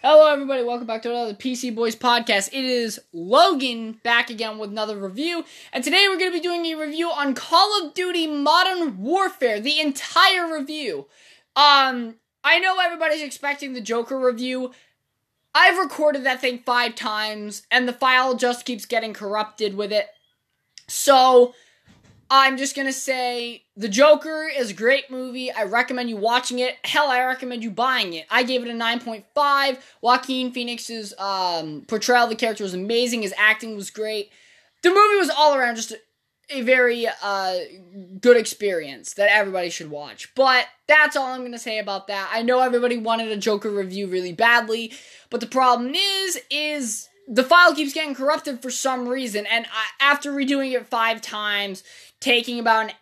Hello, everybody. Welcome back to another PC Boys podcast. It is Logan back again with another review, and today we're going to be doing a review on Call of Duty Modern Warfare, the entire review. Um, I know everybody's expecting the Joker review. I've recorded that thing five times, and the file just keeps getting corrupted with it. So, I'm just gonna say The Joker is a great movie. I recommend you watching it. Hell, I recommend you buying it. I gave it a 9.5. Joaquin Phoenix's um, portrayal of the character was amazing. His acting was great. The movie was all around just a, a very uh, good experience that everybody should watch. But that's all I'm gonna say about that. I know everybody wanted a Joker review really badly, but the problem is, is the file keeps getting corrupted for some reason. And I, after redoing it five times taking about an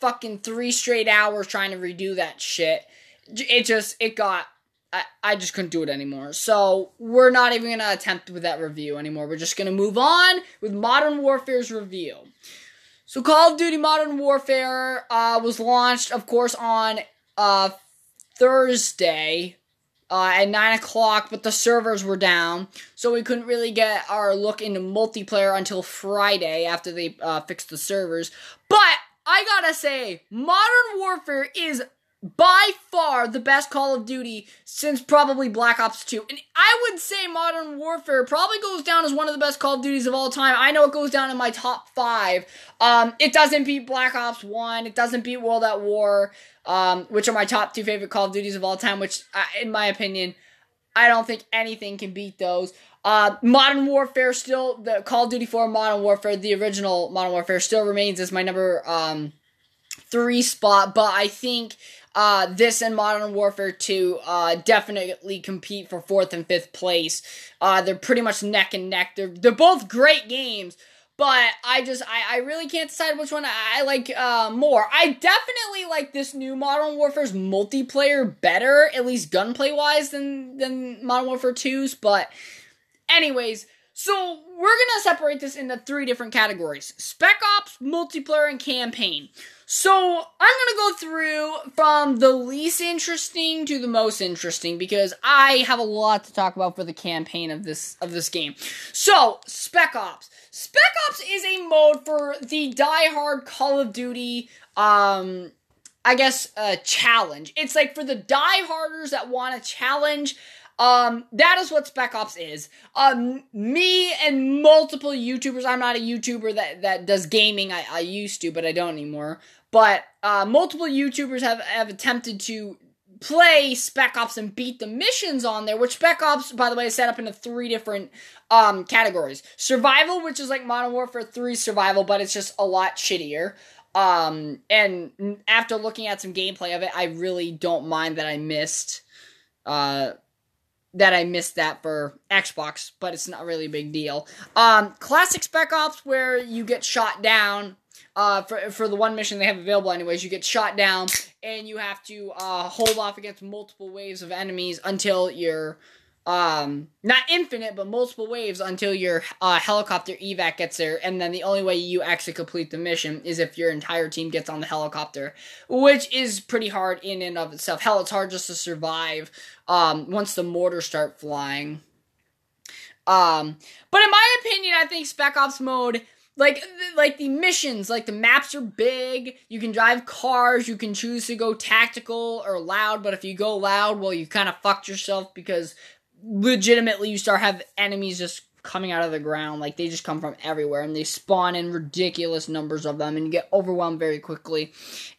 fucking three straight hours trying to redo that shit. It just it got I, I just couldn't do it anymore. So we're not even gonna attempt with that review anymore. We're just gonna move on with Modern Warfare's review. So Call of Duty Modern Warfare uh, was launched, of course, on uh, Thursday uh, at 9 o'clock, but the servers were down, so we couldn't really get our look into multiplayer until Friday after they uh, fixed the servers. But I gotta say, Modern Warfare is by far the best Call of Duty since probably Black Ops 2. And I would say Modern Warfare probably goes down as one of the best Call of Duties of all time. I know it goes down in my top five. Um, it doesn't beat Black Ops 1, it doesn't beat World at War, um, which are my top two favorite Call of Duties of all time, which, uh, in my opinion, I don't think anything can beat those. Uh, Modern Warfare still, the Call of Duty 4 Modern Warfare, the original Modern Warfare still remains as my number um, three spot, but I think uh, this and Modern Warfare 2 uh, definitely compete for fourth and fifth place. Uh, they're pretty much neck and neck. They're, they're both great games, but I just, I, I really can't decide which one I like uh, more. I definitely like this new Modern Warfare's multiplayer better, at least gunplay wise, than, than Modern Warfare 2's, but anyways. So we're gonna separate this into three different categories: Spec Ops, multiplayer, and campaign. So I'm gonna go through from the least interesting to the most interesting because I have a lot to talk about for the campaign of this of this game. So Spec Ops. Spec Ops is a mode for the die-hard Call of Duty um I guess uh challenge. It's like for the die-harders that want to challenge um, that is what Spec Ops is. Um, me and multiple YouTubers. I'm not a YouTuber that that does gaming. I, I used to, but I don't anymore. But uh, multiple YouTubers have have attempted to play Spec Ops and beat the missions on there. Which Spec Ops, by the way, is set up into three different um categories: survival, which is like Modern Warfare 3 survival, but it's just a lot shittier. Um, and after looking at some gameplay of it, I really don't mind that I missed. Uh, that I missed that for Xbox, but it's not really a big deal. Um, classic Spec Ops where you get shot down. Uh, for for the one mission they have available, anyways, you get shot down and you have to uh, hold off against multiple waves of enemies until you're um not infinite but multiple waves until your uh, helicopter evac gets there. And then the only way you actually complete the mission is if your entire team gets on the helicopter which is pretty hard in and of itself. Hell it's hard just to survive um once the mortars start flying. Um but in my opinion i think spec ops mode like like the missions like the maps are big. You can drive cars. You can choose to go tactical or loud. But if you go loud well you kind of fucked yourself because legitimately you start have enemies just coming out of the ground. Like they just come from everywhere and they spawn in ridiculous numbers of them and you get overwhelmed very quickly.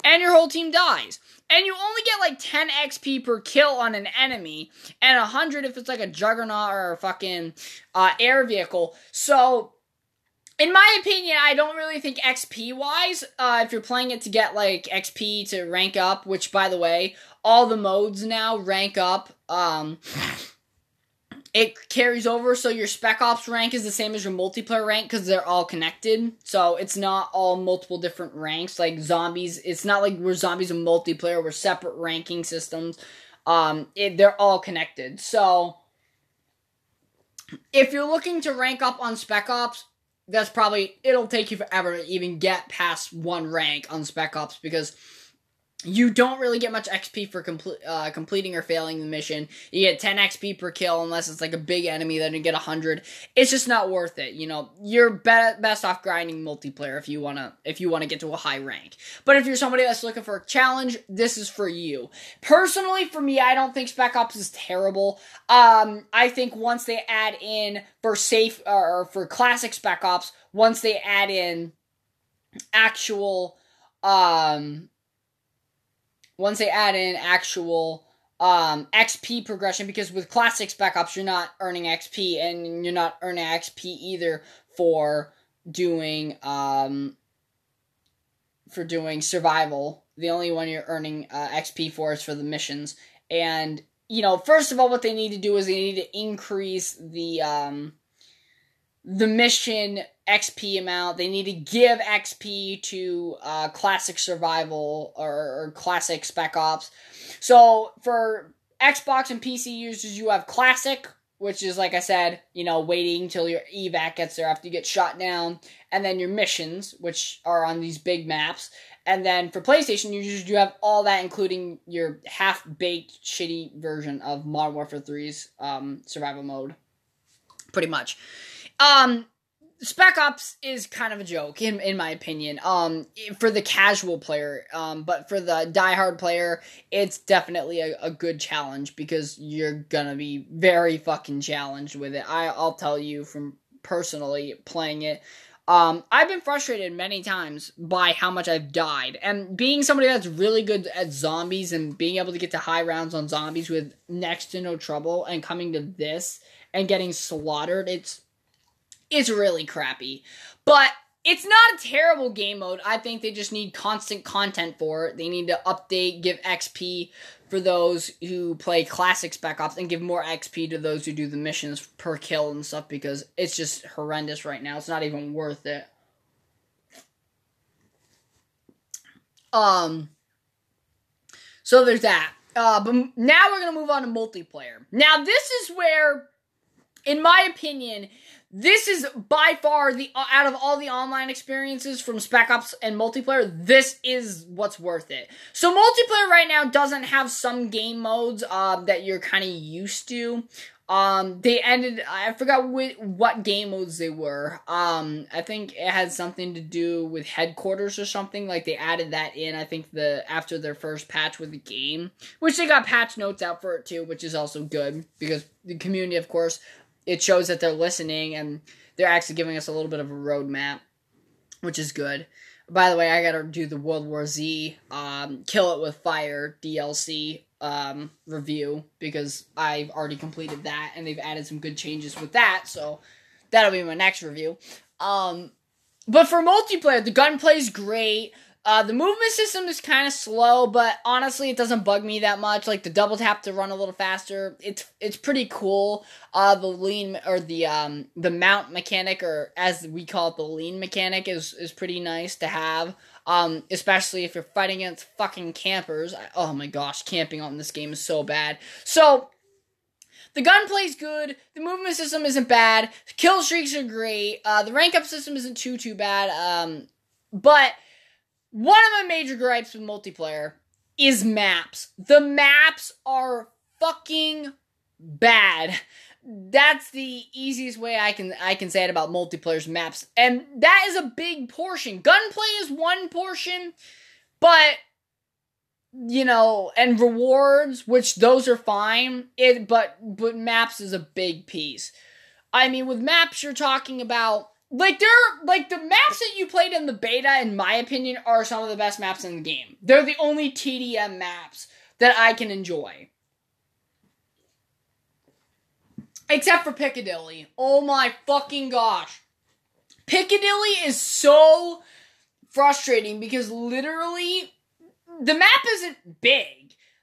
And your whole team dies. And you only get like 10 xp per kill on an enemy and 100 if it's like a juggernaut or a fucking uh, air vehicle. So in my opinion, I don't really think XP wise, uh, if you're playing it to get like XP to rank up, which by the way, all the modes now rank up. Um, it carries over so your spec ops rank is the same as your multiplayer rank because they're all connected. So it's not all multiple different ranks. Like zombies it's not like we're zombies in multiplayer we're separate ranking systems. Um it, they're all connected. So if you're looking to rank up on spec ops that's probably it'll take you forever to even get past one rank on spec ops because you don't really get much XP for uh, completing or failing the mission. You get 10 XP per kill unless it's like a big enemy, then you get 100. It's just not worth it. You know, you're be- best off grinding multiplayer if you wanna if you wanna get to a high rank. But if you're somebody that's looking for a challenge, this is for you. Personally, for me, I don't think Spec Ops is terrible. Um, I think once they add in for safe or for classic Spec Ops, once they add in actual um once they add in actual um, XP progression, because with classic Spec Ops, you're not earning XP, and you're not earning XP either for doing um, for doing survival. The only one you're earning uh, XP for is for the missions. And you know, first of all, what they need to do is they need to increase the um, the mission XP amount. They need to give XP to uh, classic survival or, or, classic Spec Ops. So for Xbox and PC users, you have classic, which is like I said, you know, waiting till your evac gets there after you get shot down, and then your missions, which are on these big maps. And then for PlayStation users, you have all that, including your half baked, shitty version of Modern Warfare 3's um, survival mode. Pretty much. Um, Spec Ops is kind of a joke, in in my opinion. Um, for the casual player, um, but for the diehard player, it's definitely a, a good challenge because you're gonna be very fucking challenged with it. I I'll tell you from personally playing it. Um, I've been frustrated many times by how much I've died, and being somebody that's really good at zombies and being able to get to high rounds on zombies with next to no trouble, and coming to this and getting slaughtered, it's is really crappy. But it's not a terrible game mode. I think they just need constant content for it. They need to update, give XP for those who play classic Spec Ops, and give more XP to those who do the missions per kill and stuff because it's just horrendous right now. It's not even worth it. Um. So there's that. Uh, but now we're gonna move on to multiplayer. Now this is where, in my opinion, this is by far the out of all the online experiences from Spec Ops and multiplayer, this is what's worth it. So multiplayer right now doesn't have some game modes uh, that you're kind of used to. Um, they ended. I forgot what, what game modes they were. Um, I think it had something to do with headquarters or something. Like they added that in. I think the after their first patch with the game, which they got patch notes out for it too, which is also good because the community, of course, it shows that they're listening and they're actually giving us a little bit of a roadmap, which is good. By the way, I gotta do the World War Z um, Kill It with Fire DLC um, review because I've already completed that and they've added some good changes with that, so that'll be my next review. Um, but for multiplayer, the gunplay is great. Uh, the movement system is kind of slow, but honestly, it doesn't bug me that much. Like the double tap to run a little faster, it's it's pretty cool. Uh, the lean or the um the mount mechanic, or as we call it, the lean mechanic, is is pretty nice to have. Um, especially if you're fighting against fucking campers. I, oh my gosh, camping on this game is so bad. So the gunplay's good. The movement system isn't bad. Kill streaks are great. Uh, the rank up system isn't too too bad. Um, but one of my major gripes with multiplayer is maps. The maps are fucking bad. That's the easiest way I can I can say it about multiplayer's maps. And that is a big portion. Gunplay is one portion, but you know, and rewards, which those are fine. It but but maps is a big piece. I mean, with maps you're talking about like they're like the maps that you played in the beta in my opinion are some of the best maps in the game. They're the only tdm maps that i can enjoy. Except for piccadilly. Oh my fucking gosh. Piccadilly is so frustrating because literally the map isn't big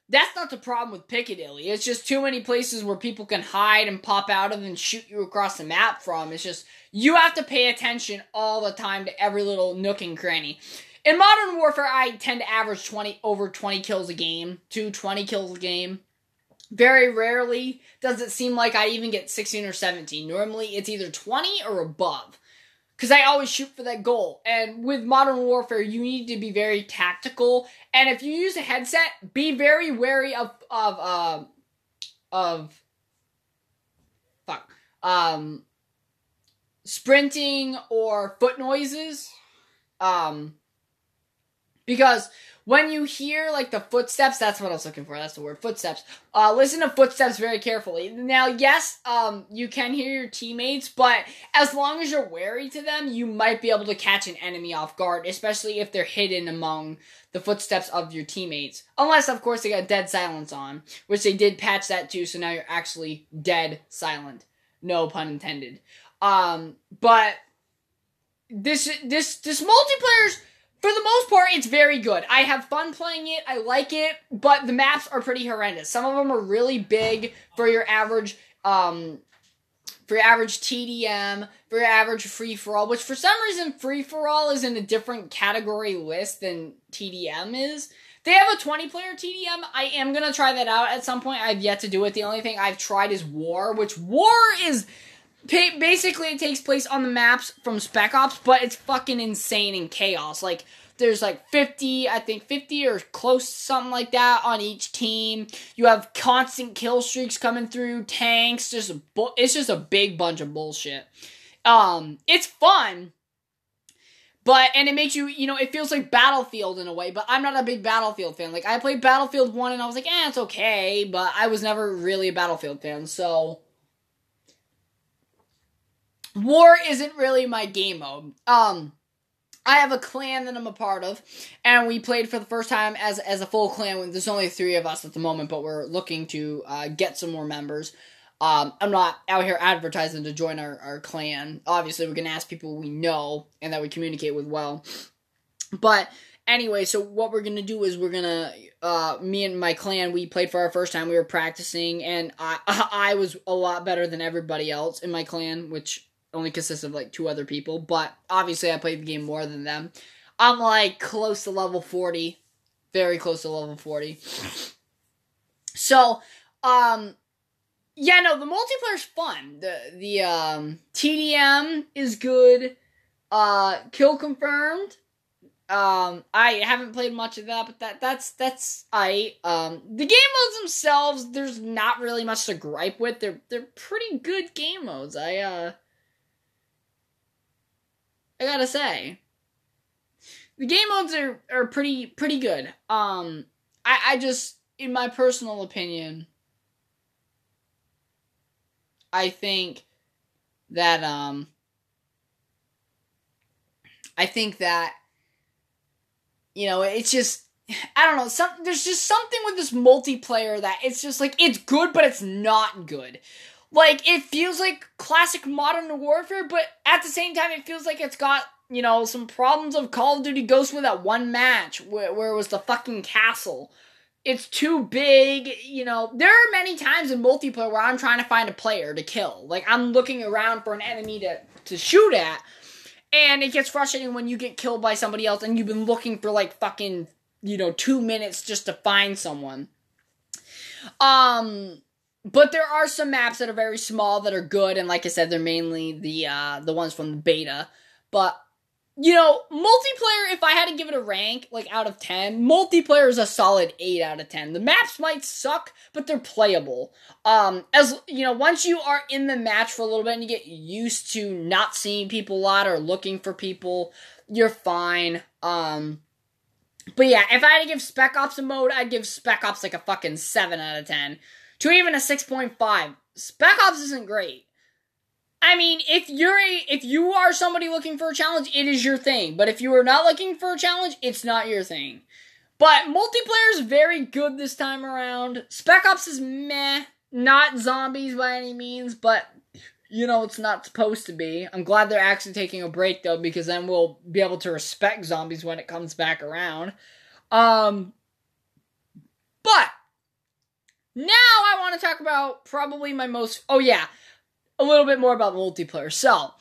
that's not the problem with Piccadilly. It's just too many places where people can hide and pop out of and shoot you across the map from. It's just you have to pay attention all the time to every little nook and cranny. In Modern Warfare, I tend to average 20 over 20 kills a game, to 20 kills a game. Very rarely does it seem like I even get 16 or 17. Normally, it's either 20 or above. Because I always shoot for that goal. And with Modern Warfare, you need to be very tactical. And if you use a headset, be very wary of of uh, of fuck um sprinting or foot noises. Um, because when you hear like the footsteps, that's what I was looking for. That's the word, footsteps. Uh, listen to footsteps very carefully. Now, yes, um, you can hear your teammates, but as long as you're wary to them, you might be able to catch an enemy off guard, especially if they're hidden among the footsteps of your teammates. Unless, of course, they got dead silence on, which they did patch that too. So now you're actually dead silent. No pun intended. Um, but this this this multiplayer's for the most part, it's very good. I have fun playing it. I like it, but the maps are pretty horrendous. Some of them are really big for your average, um, for your average TDM, for your average free for all. Which for some reason, free for all is in a different category list than TDM is. They have a 20 player TDM. I am gonna try that out at some point. I've yet to do it. The only thing I've tried is War, which War is basically it takes place on the maps from Spec Ops, but it's fucking insane and chaos. Like there's like 50, I think 50 or close something like that on each team. You have constant kill streaks coming through, tanks, just a bu- it's just a big bunch of bullshit. Um it's fun. But and it makes you, you know, it feels like Battlefield in a way, but I'm not a big Battlefield fan. Like I played Battlefield 1 and I was like, "Eh, it's okay," but I was never really a Battlefield fan. So War isn't really my game mode. Um, I have a clan that I'm a part of, and we played for the first time as as a full clan. There's only three of us at the moment, but we're looking to uh, get some more members. Um, I'm not out here advertising to join our, our clan. Obviously, we're gonna ask people we know and that we communicate with well. But anyway, so what we're gonna do is we're gonna uh, me and my clan we played for our first time. We were practicing, and I I was a lot better than everybody else in my clan, which only consists of like two other people, but obviously I played the game more than them. I'm like close to level 40, very close to level 40. So, um yeah, no, the multiplayer's fun. The the um TDM is good. Uh kill confirmed. Um I haven't played much of that, but that that's that's I um the game modes themselves there's not really much to gripe with. They're they're pretty good game modes. I uh I gotta say. The game modes are, are pretty pretty good. Um I, I just in my personal opinion I think that um I think that you know, it's just I don't know, some there's just something with this multiplayer that it's just like it's good but it's not good. Like it feels like classic modern warfare, but at the same time, it feels like it's got you know some problems of Call of Duty Ghost with that one match where, where it was the fucking castle. It's too big, you know. There are many times in multiplayer where I'm trying to find a player to kill. Like I'm looking around for an enemy to to shoot at, and it gets frustrating when you get killed by somebody else and you've been looking for like fucking you know two minutes just to find someone. Um but there are some maps that are very small that are good, and like I said, they're mainly the uh, the ones from the beta. But you know, multiplayer. If I had to give it a rank, like out of ten, multiplayer is a solid eight out of ten. The maps might suck, but they're playable. Um, as you know, once you are in the match for a little bit and you get used to not seeing people a lot or looking for people, you're fine. Um, but yeah, if I had to give Spec Ops a mode, I'd give Spec Ops like a fucking seven out of ten to even a 6.5. Spec Ops isn't great. I mean, if you're a, if you are somebody looking for a challenge, it is your thing. But if you are not looking for a challenge, it's not your thing. But multiplayer is very good this time around. Spec Ops is meh, not zombies by any means, but you know it's not supposed to be. I'm glad they're actually taking a break though, because then we'll be able to respect zombies when it comes back around. Um, but now I want to talk about probably my most oh yeah, a little bit more about multiplayer. So,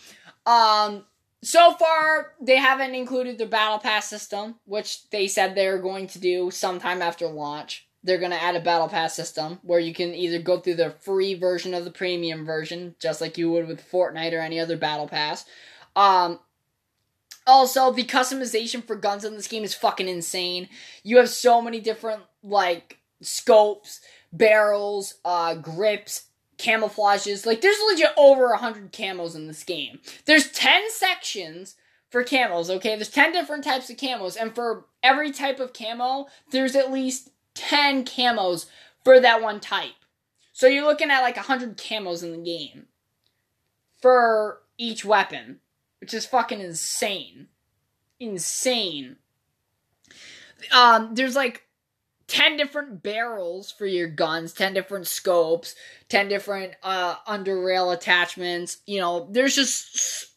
um so far they haven't included the battle pass system, which they said they're going to do sometime after launch. They're going to add a battle pass system where you can either go through the free version of the premium version, just like you would with Fortnite or any other battle pass. Um, Also, the customization for guns in this game is fucking insane. You have so many different like scopes, barrels, uh, grips, camouflages. Like there's legit over a hundred camos in this game. There's ten sections for camos. Okay, there's ten different types of camos, and for every type of camo, there's at least ten camos for that one type. So you're looking at like a hundred camos in the game for each weapon which is fucking insane. Insane. Um, there's like 10 different barrels for your guns, 10 different scopes, 10 different uh under rail attachments. You know, there's just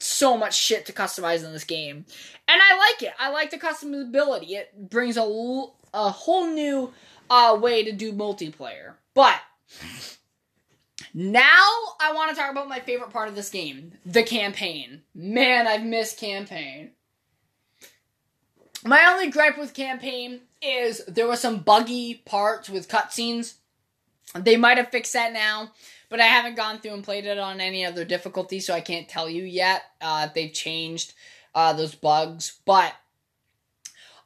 so much shit to customize in this game. And I like it. I like the customizability. It brings a, a whole new uh way to do multiplayer. But now I want to talk about my favorite part of this game, the campaign. Man, I've missed campaign. My only gripe with campaign is there were some buggy parts with cutscenes. They might have fixed that now, but I haven't gone through and played it on any other difficulty, so I can't tell you yet uh, if they've changed uh, those bugs. But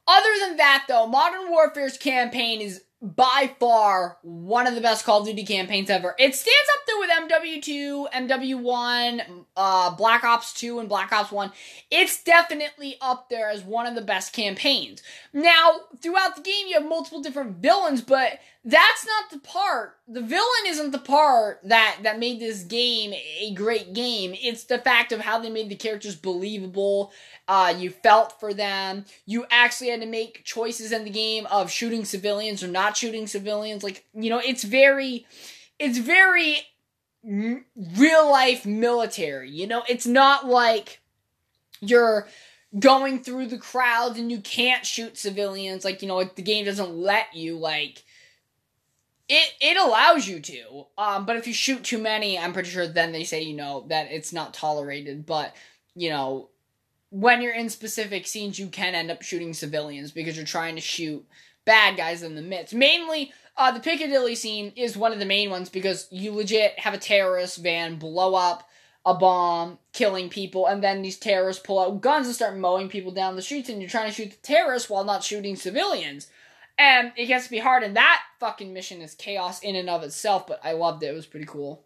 other than that, though, Modern Warfare's campaign is by far one of the best Call of Duty campaigns ever. It stands up there with MW2, MW1, uh, Black Ops 2, and Black Ops 1. It's definitely up there as one of the best campaigns. Now, throughout the game, you have multiple different villains, but that's not the part. The villain isn't the part that that made this game a great game. It's the fact of how they made the characters believable. Uh, you felt for them. You actually had to make choices in the game of shooting civilians or not shooting civilians. Like you know, it's very, it's very real life military. You know, it's not like you're going through the crowds and you can't shoot civilians. Like you know, the game doesn't let you like it it allows you to. Um, but if you shoot too many, I'm pretty sure then they say you know that it's not tolerated. But you know, when you're in specific scenes, you can end up shooting civilians because you're trying to shoot bad guys in the midst. Mainly, uh, the Piccadilly scene is one of the main ones because you legit have a terrorist van blow up a bomb, killing people, and then these terrorists pull out guns and start mowing people down the streets, and you're trying to shoot the terrorists while not shooting civilians. And it gets to be hard, and that fucking mission is chaos in and of itself, but I loved it. It was pretty cool.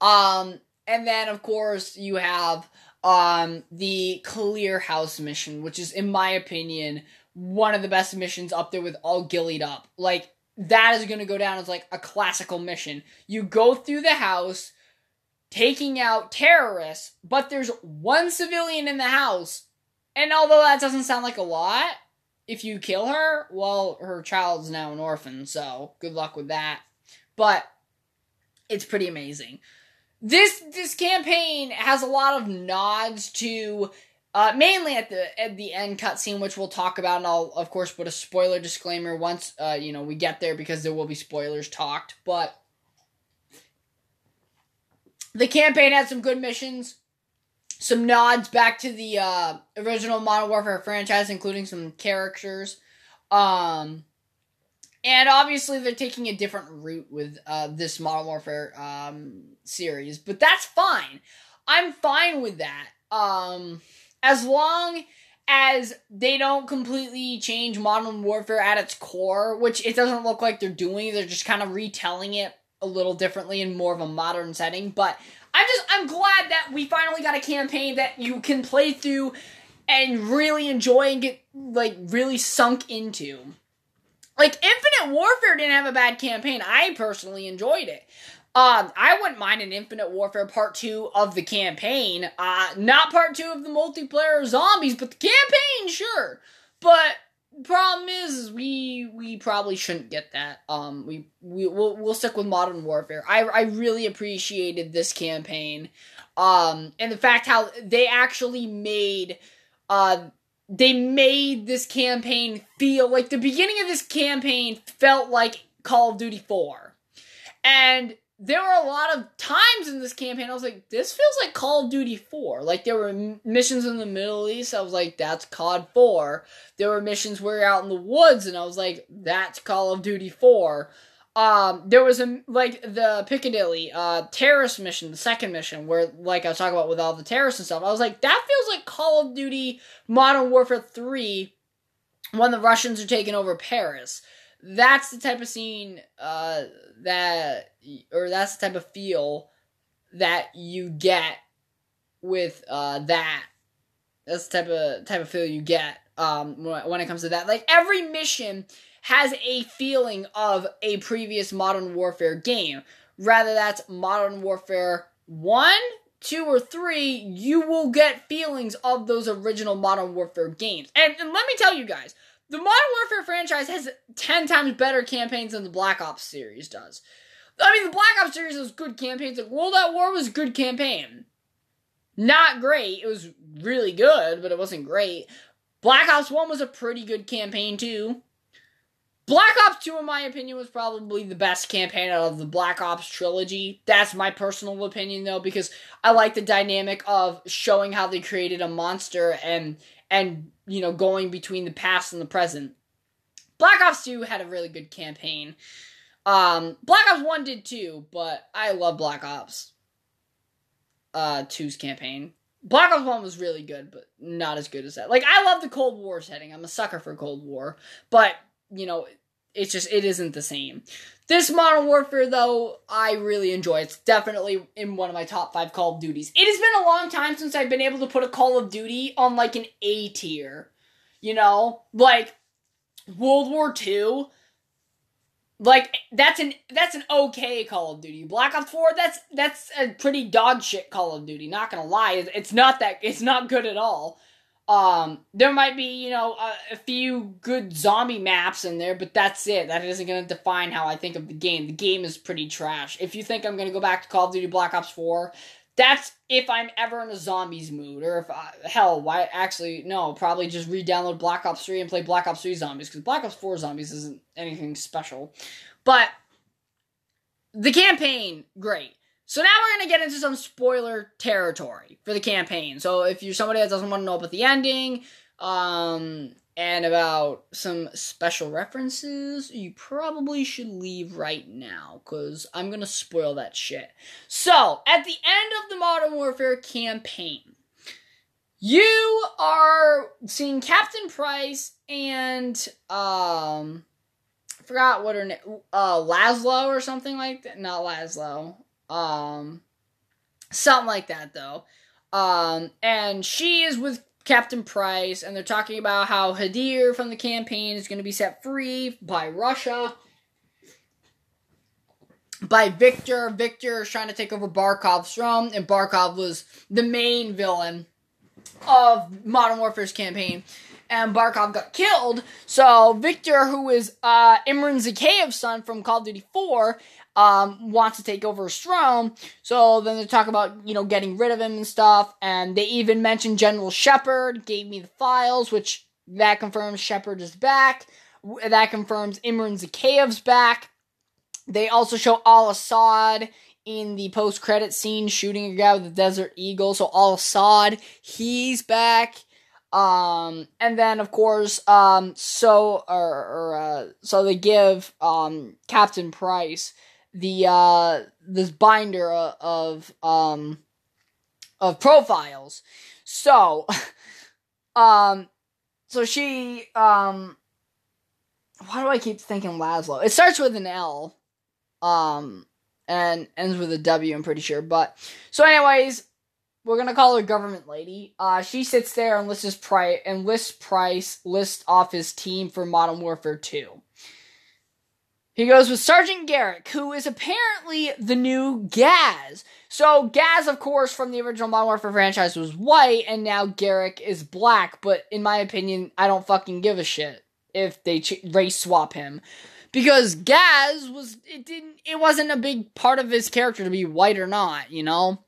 Um, and then of course you have um the clear house mission, which is in my opinion one of the best missions up there with all ghillied up. Like that is going to go down as like a classical mission. You go through the house taking out terrorists, but there's one civilian in the house. And although that doesn't sound like a lot, if you kill her, well, her child's now an orphan, so good luck with that. But it's pretty amazing. This this campaign has a lot of nods to uh, mainly at the at the end cutscene, which we'll talk about, and I'll of course put a spoiler disclaimer once uh, you know we get there because there will be spoilers talked. But the campaign had some good missions some nods back to the uh, original Modern Warfare franchise, including some characters. Um, and obviously, they're taking a different route with uh, this Modern Warfare um, series, but that's fine. I'm fine with that. Um, as long as they don't completely change Modern Warfare at its core, which it doesn't look like they're doing, they're just kind of retelling it a little differently in more of a modern setting. But I'm just I'm glad that we finally got a campaign that you can play through and really enjoy and get like really sunk into. Like Infinite Warfare didn't have a bad campaign. I personally enjoyed it. Um, I wouldn't mind an Infinite Warfare Part 2 of the campaign. Uh, not Part 2 of the multiplayer zombies, but the campaign, sure. But problem is, we we probably shouldn't get that. Um, we we we'll, we'll stick with Modern Warfare. I I really appreciated this campaign, um, and the fact how they actually made, uh, they made this campaign feel like the beginning of this campaign felt like Call of Duty Four, and there were a lot of times in this campaign I was like, this feels like Call of Duty 4. Like there were missions in the Middle East, I was like, that's COD 4. There were missions where you're out in the woods, and I was like, that's Call of Duty 4. Um, there was a like the Piccadilly uh terrorist mission, the second mission, where like I was talking about with all the terrorists and stuff. I was like, that feels like Call of Duty Modern Warfare Three, when the Russians are taking over Paris. That's the type of scene uh that or that's the type of feel that you get with uh that. That's the type of type of feel you get um when it comes to that. Like every mission has a feeling of a previous Modern Warfare game. Rather that's Modern Warfare 1, 2, or 3, you will get feelings of those original Modern Warfare games. And, and let me tell you guys, the Modern Warfare franchise has 10 times better campaigns than the Black Ops series does. I mean, the Black Ops series was good campaigns. Like World at War was good campaign. Not great. It was really good, but it wasn't great. Black Ops 1 was a pretty good campaign, too. Black Ops 2, in my opinion, was probably the best campaign out of the Black Ops trilogy. That's my personal opinion, though, because I like the dynamic of showing how they created a monster and and you know going between the past and the present. Black Ops 2 had a really good campaign. Um, Black Ops 1 did too, but I love Black Ops uh 2's campaign. Black Ops 1 was really good, but not as good as that. Like, I love the Cold War setting. I'm a sucker for Cold War. But, you know, it's just it isn't the same. This Modern Warfare though, I really enjoy. It's definitely in one of my top 5 Call of Duties. It has been a long time since I've been able to put a Call of Duty on like an A tier. You know, like World War 2 like that's an that's an okay Call of Duty. Black Ops 4 that's that's a pretty dog shit Call of Duty, not to lie. It's not that it's not good at all. Um, there might be, you know, a, a, few good zombie maps in there, but that's it. That isn't to define how I think of the game. The game is pretty trash. If you think I'm to go back to Call of Duty Black Ops 4, that's if I'm ever in a zombies mood, or if I, hell, why actually no, probably just re-download Black Ops 3 and play Black Ops 3 zombies because Black Ops 4 zombies isn't anything special. But the campaign, great. So now we're gonna get into some spoiler territory for the campaign. So if you're somebody that doesn't want to know about the ending, um, and about some special references, you probably should leave right now, because I'm gonna spoil that shit. So, at the end of the Modern Warfare campaign, you are seeing Captain Price and um I forgot what her name uh Laszlo or something like that. Not Laszlo. Um, something like that though. Um, and she is with Captain Price, and they're talking about how Hadir from the campaign is going to be set free by Russia. By Victor. Victor is trying to take over Barkov's throne, and Barkov was the main villain of Modern Warfare's campaign. And Barkov got killed, so Victor, who is uh, Imran Zakhaev's son from Call of Duty 4, um, wants to take over his throne. So then they talk about, you know, getting rid of him and stuff. And they even mention General Shepard gave me the files, which that confirms Shepard is back. That confirms Imran Zakhaev's back. They also show Al Assad in the post credit scene shooting a guy with the Desert Eagle. So Al Assad, he's back. Um, and then of course, um, so or, or uh, so they give um Captain Price the uh this binder of um of profiles. So um so she um why do I keep thinking Laszlo? It starts with an L um and ends with a W, I'm pretty sure. But so anyways, we're gonna call her government lady. Uh, she sits there and lists price and lists price list off his team for Modern Warfare 2. He goes with Sergeant Garrick, who is apparently the new Gaz. So Gaz, of course, from the original Modern Warfare franchise was white, and now Garrick is black. But in my opinion, I don't fucking give a shit if they ch- race swap him, because Gaz was it didn't it wasn't a big part of his character to be white or not. You know,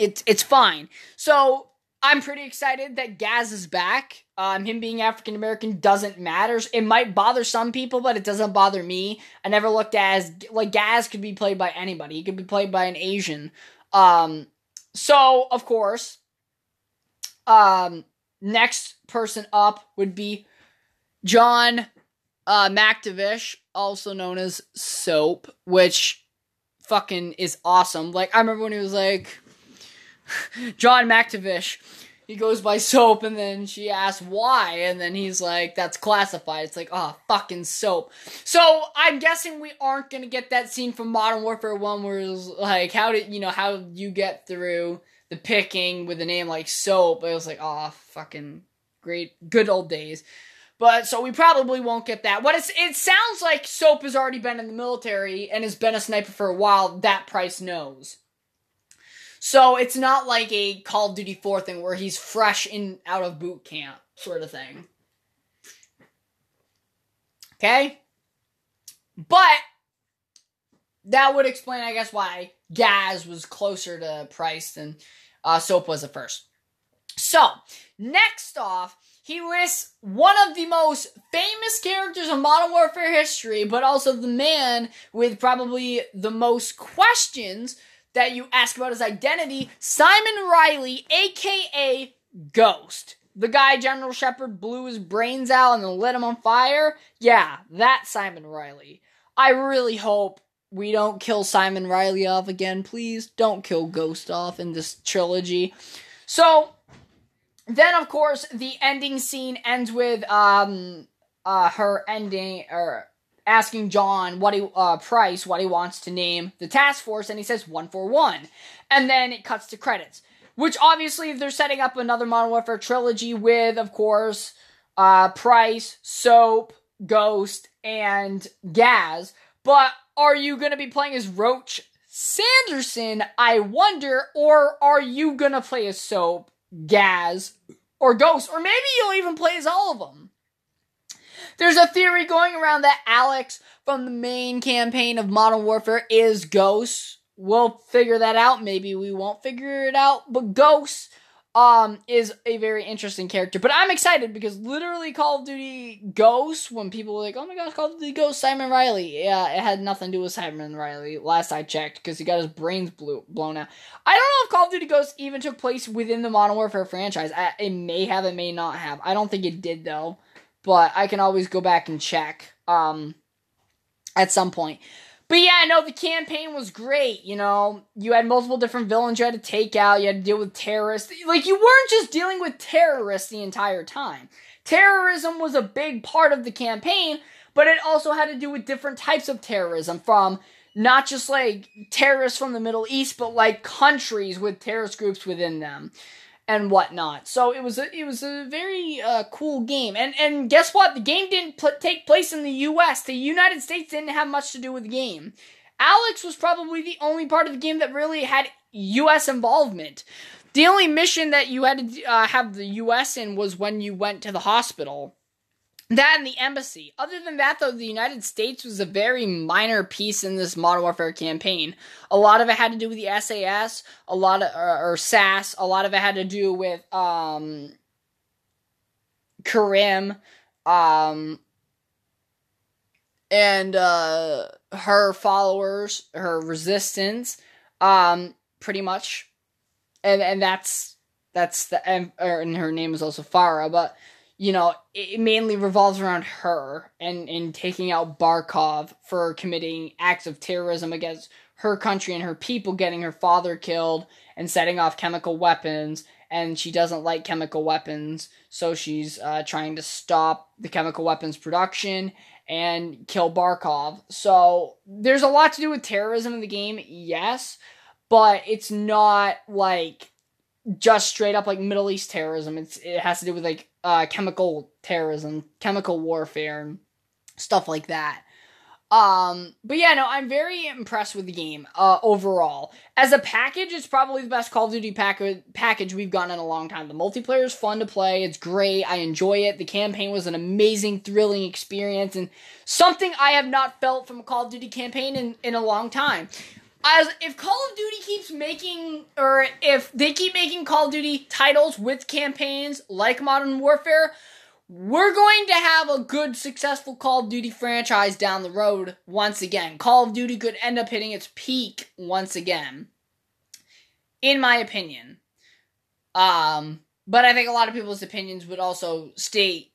it's it's fine. So I'm pretty excited that Gaz is back. Um, him being African American doesn't matter. It might bother some people, but it doesn't bother me. I never looked as like Gaz could be played by anybody. He could be played by an Asian. Um, so of course, um, next person up would be John uh, also known as Soap, which fucking is awesome. Like I remember when he was like John MacTavish. He goes by soap, and then she asks why, and then he's like, "That's classified." It's like, oh, fucking soap. So I'm guessing we aren't gonna get that scene from Modern Warfare One, where it's like, how did you know how you get through the picking with a name like Soap? It was like, oh, fucking great, good old days. But so we probably won't get that. What it sounds like Soap has already been in the military and has been a sniper for a while. That Price knows. So it's not like a Call of Duty 4 thing where he's fresh in out of boot camp sort of thing. Okay? But that would explain, I guess, why Gaz was closer to Price than uh, Soap was at first. So, next off, he lists one of the most famous characters in Modern Warfare history, but also the man with probably the most questions that you ask about his identity, Simon Riley, aka Ghost. The guy General Shepard blew his brains out and then lit him on fire? Yeah, that Simon Riley. I really hope we don't kill Simon Riley off again. Please don't kill Ghost off in this trilogy. So, then of course, the ending scene ends with um uh her ending or asking John what he uh, Price what he wants to name the task force, and he says one for one, and then it cuts to credits. Which obviously they're setting up another Modern Warfare trilogy with, of course, uh, Price, Soap, Ghost, and Gaz. But are you gonna be playing as Roach Sanderson? I wonder, or are you gonna play as Soap, Gaz, or Ghost, or maybe you'll even play as all of them? There's a theory going around that Alex from the main campaign of Modern Warfare is Ghost. We'll figure that out. Maybe we won't figure it out, but Ghost um is a very interesting character. But I'm excited because literally Call of Duty Ghost, when people were like, "Oh my gosh, Call of Duty Ghost Simon Riley," yeah, it had nothing to do with Simon Riley. Last I checked, because he got his brains blew, blown out. I don't know if Call of Duty Ghost even took place within the Modern Warfare franchise. I, it may have, it may not have. I don't think it did though but I can always go back and check um, at some point. But yeah, no, the campaign was great. You know, you had multiple different villains you had to take out. You had to deal with terrorists. Like you weren't just dealing with terrorists the entire time. Terrorism was a big part of the campaign, but it also had to do with different types of terrorism from not just like terrorists from the Middle East, but like countries with terrorist groups within them and whatnot. So it was a, it was a very uh, cool game. And and guess what? The game didn't pl- take place in the U.S. The United States didn't have much to do with the game. Alex was probably the only part of the game that really had U.S. involvement. The only mission that you had to uh, have the U.S. in was when you went to the hospital. That and the embassy. Other than that, though, the United States was a very minor piece in this Modern Warfare campaign. A lot of it had to do with the SAS, a lot of or, or SAS. A lot of it had to do with um, Karim, um, and uh, her followers, her resistance, um, pretty much, and and that's that's the and, and her name is also Farah, but you know, it mainly revolves around her and in taking out Barkov for committing acts of terrorism against her country and her people, getting her father killed and setting off chemical weapons. And she doesn't like chemical weapons, so she's uh, trying to stop the chemical weapons production and kill Barkov. So there's a lot to do with terrorism in the game, yes, but it's not like just straight up like Middle East terrorism. It's it has to do with like uh, chemical terrorism, chemical warfare, and stuff like that. Um, but yeah, no, I'm very impressed with the game uh, overall. As a package, it's probably the best Call of Duty pack- package we've gotten in a long time. The multiplayer is fun to play, it's great, I enjoy it. The campaign was an amazing, thrilling experience, and something I have not felt from a Call of Duty campaign in, in a long time as if Call of Duty keeps making or if they keep making Call of Duty titles with campaigns like Modern Warfare, we're going to have a good successful Call of Duty franchise down the road once again. Call of Duty could end up hitting its peak once again. In my opinion. Um but I think a lot of people's opinions would also state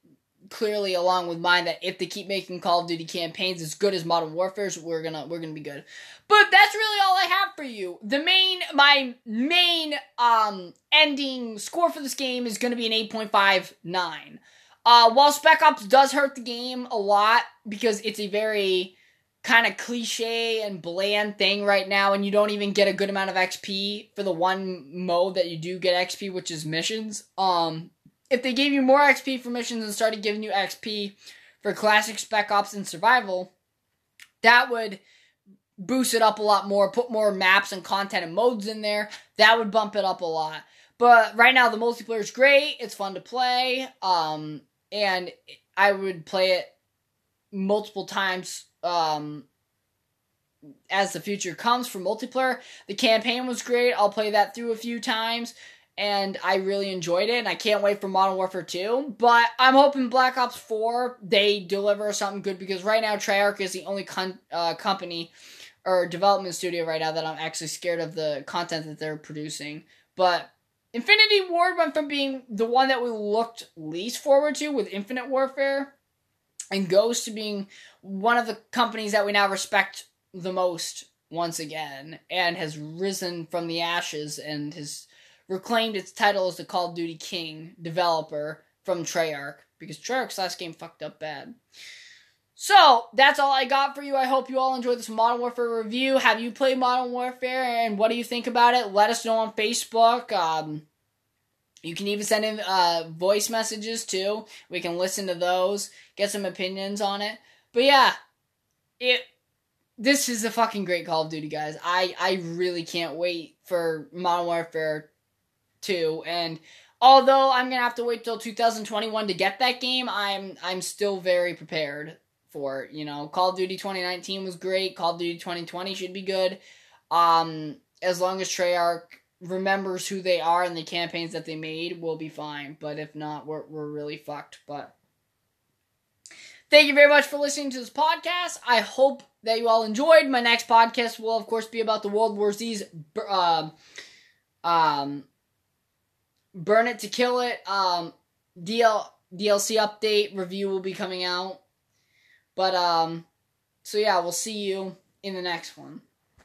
clearly along with mine that if they keep making Call of Duty campaigns as good as Modern Warfare's, we're gonna we're gonna be good. But that's really all I have for you. The main my main um ending score for this game is gonna be an 8.59. Uh while Spec Ops does hurt the game a lot because it's a very kind of cliche and bland thing right now and you don't even get a good amount of XP for the one mode that you do get XP which is missions. Um if they gave you more XP for missions and started giving you XP for classic Spec Ops and survival, that would boost it up a lot more, put more maps and content and modes in there. That would bump it up a lot. But right now the multiplayer is great. It's fun to play. Um, and I would play it multiple times um, as the future comes for multiplayer. The campaign was great. I'll play that through a few times and I really enjoyed it, and I can't wait for Modern Warfare 2. But I'm hoping Black Ops 4 they deliver something good because right now Treyarch is the only con- uh, company or development studio right now that I'm actually scared of the content that they're producing. But Infinity Ward went from being the one that we looked least forward to with Infinite Warfare and Ghost to being one of the companies that we now respect the most once again and has risen from the ashes and has reclaimed its title as the Call of Duty King developer from Treyarch because Treyarch's last game fucked up bad. So that's all I got for you. I hope you all enjoyed this Modern Warfare review. Have you played Modern Warfare and what do you think about it? Let us know on Facebook. Um, you can even send in uh, voice messages too. We can listen to those, get some opinions on it. But yeah, it this is a fucking great Call of Duty, guys. I I really can't wait for Modern Warfare 2 and although I'm to have to wait till 2021 to get that game, I'm I'm still very prepared for it, you know. Call of Duty 2019 was great. Call of Duty 2020 should be good. Um as long as Treyarch remembers who they are and the campaigns that they made, we'll be fine. But if not, we're we're really fucked. But thank you very much for listening to this podcast. I hope that you all enjoyed. My next podcast will, of course, be about the World War Z's um, um, Burn It to Kill It um DL DLC update review will be coming out. But um so yeah, we'll see you in the next one.